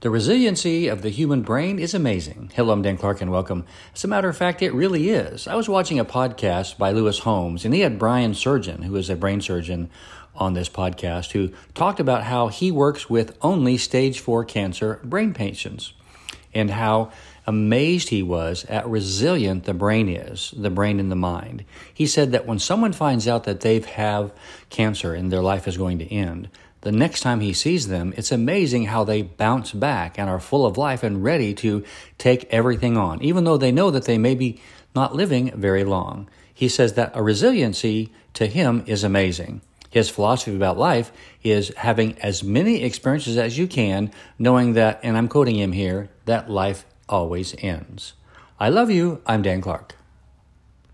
The resiliency of the human brain is amazing. Hello, I'm Dan Clark and welcome. As a matter of fact, it really is. I was watching a podcast by Lewis Howes and he had Brian Surgeon, who is a brain surgeon on this podcast, who talked about how he works with only stage four cancer brain patients and how amazed he was at resilient the brain is, the brain and the mind. He said that when someone finds out that they have cancer and their life is going to end, the next time he sees them, it's amazing how they bounce back and are full of life and ready to take everything on, even though they know that they may be not living very long. He says that a resiliency to him is amazing. His philosophy about life is having as many experiences as you can, knowing that, and I'm quoting him here, that life always ends. I love you. I'm Dan Clark.